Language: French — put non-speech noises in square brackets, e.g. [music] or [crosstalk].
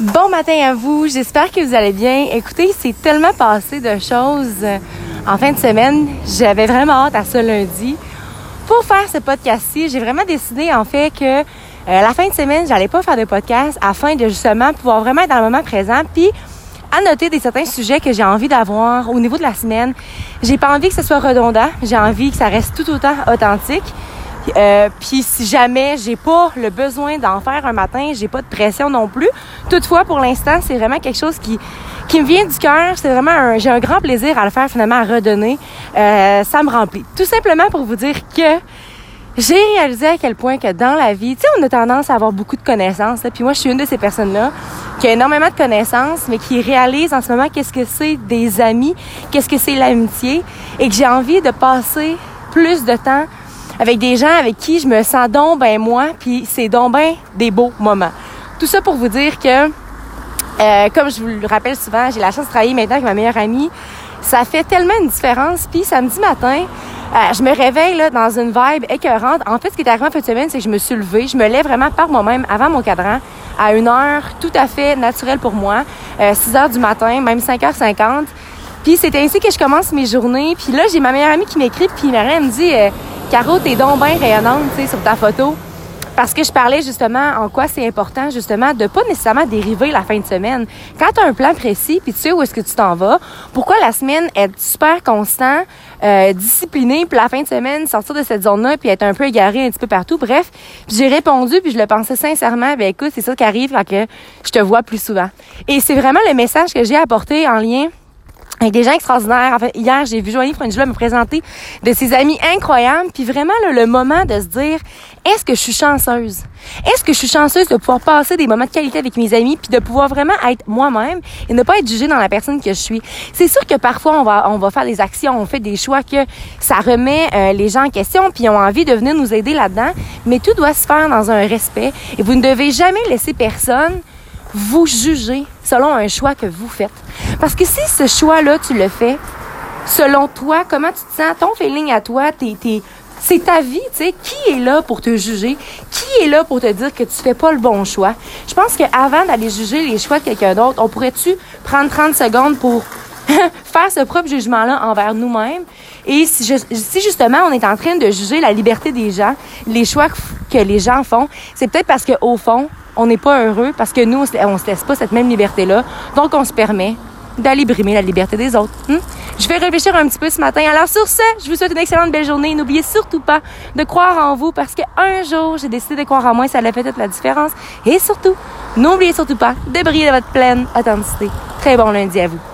Bon matin à vous, j'espère que vous allez bien. Écoutez, c'est tellement passé de choses en fin de semaine. J'avais vraiment hâte à ce lundi. Pour faire ce podcast-ci, j'ai vraiment décidé en fait que euh, la fin de semaine, j'allais pas faire de podcast afin de justement pouvoir vraiment être dans le moment présent puis annoter des certains sujets que j'ai envie d'avoir au niveau de la semaine. J'ai pas envie que ce soit redondant, j'ai envie que ça reste tout autant authentique. Euh, puis si jamais j'ai pas le besoin d'en faire un matin, j'ai pas de pression non plus. Toutefois, pour l'instant, c'est vraiment quelque chose qui qui me vient du cœur. C'est vraiment un, j'ai un grand plaisir à le faire finalement à redonner. Euh, ça me remplit. Tout simplement pour vous dire que j'ai réalisé à quel point que dans la vie, tu sais, on a tendance à avoir beaucoup de connaissances. Puis moi, je suis une de ces personnes-là qui a énormément de connaissances, mais qui réalise en ce moment qu'est-ce que c'est des amis, qu'est-ce que c'est l'amitié, et que j'ai envie de passer plus de temps avec des gens avec qui je me sens donc ben moi, puis c'est donc ben des beaux moments. Tout ça pour vous dire que, euh, comme je vous le rappelle souvent, j'ai la chance de travailler maintenant avec ma meilleure amie. Ça fait tellement une différence. Puis samedi matin, euh, je me réveille là, dans une vibe écœurante. En fait, ce qui est arrivé en fin de semaine, c'est que je me suis levée. Je me lève vraiment par moi-même avant mon cadran à une heure tout à fait naturelle pour moi. 6 euh, heures du matin, même 5h50. Puis c'est ainsi que je commence mes journées. Puis là, j'ai ma meilleure amie qui m'écrit, puis elle me dit Caro, t'es donc bien rayonnante, tu sais, sur ta photo. Parce que je parlais justement en quoi c'est important, justement, de pas nécessairement dériver la fin de semaine. Quand tu as un plan précis, puis tu sais où est-ce que tu t'en vas, pourquoi la semaine être super constant, euh, discipliné, puis la fin de semaine sortir de cette zone-là, puis être un peu égaré un petit peu partout? Bref, j'ai répondu, puis je le pensais sincèrement. Ben écoute, c'est ça qui arrive quand que je te vois plus souvent. Et c'est vraiment le message que j'ai apporté en lien avec des gens extraordinaires. En hier, j'ai vu Joanie Frangela me présenter de ses amis incroyables, puis vraiment le moment de se dire est-ce que je suis chanceuse? Est-ce que je suis chanceuse de pouvoir passer des moments de qualité avec mes amis, puis de pouvoir vraiment être moi-même et ne pas être jugée dans la personne que je suis? C'est sûr que parfois on va on va faire des actions, on fait des choix que ça remet euh, les gens en question, puis ils ont envie de venir nous aider là-dedans, mais tout doit se faire dans un respect. Et vous ne devez jamais laisser personne vous juger selon un choix que vous faites. Parce que si ce choix-là, tu le fais, selon toi, comment tu te sens, ton feeling à toi, t'es, c'est ta vie, tu sais. Qui est là pour te juger? Qui est là pour te dire que tu fais pas le bon choix? Je pense qu'avant d'aller juger les choix de quelqu'un d'autre, on pourrait-tu prendre 30 secondes pour [laughs] faire ce propre jugement-là envers nous-mêmes? Et si, si, justement on est en train de juger la liberté des gens, les choix que les gens font, c'est peut-être parce qu'au fond, on n'est pas heureux parce que nous, on ne se laisse pas cette même liberté-là. Donc, on se permet d'aller brimer la liberté des autres. Hmm? Je vais réfléchir un petit peu ce matin. Alors sur ce, je vous souhaite une excellente belle journée. N'oubliez surtout pas de croire en vous parce qu'un jour, j'ai décidé de croire en moi. Ça a fait toute la différence. Et surtout, n'oubliez surtout pas de briller de votre pleine authenticité. Très bon lundi à vous.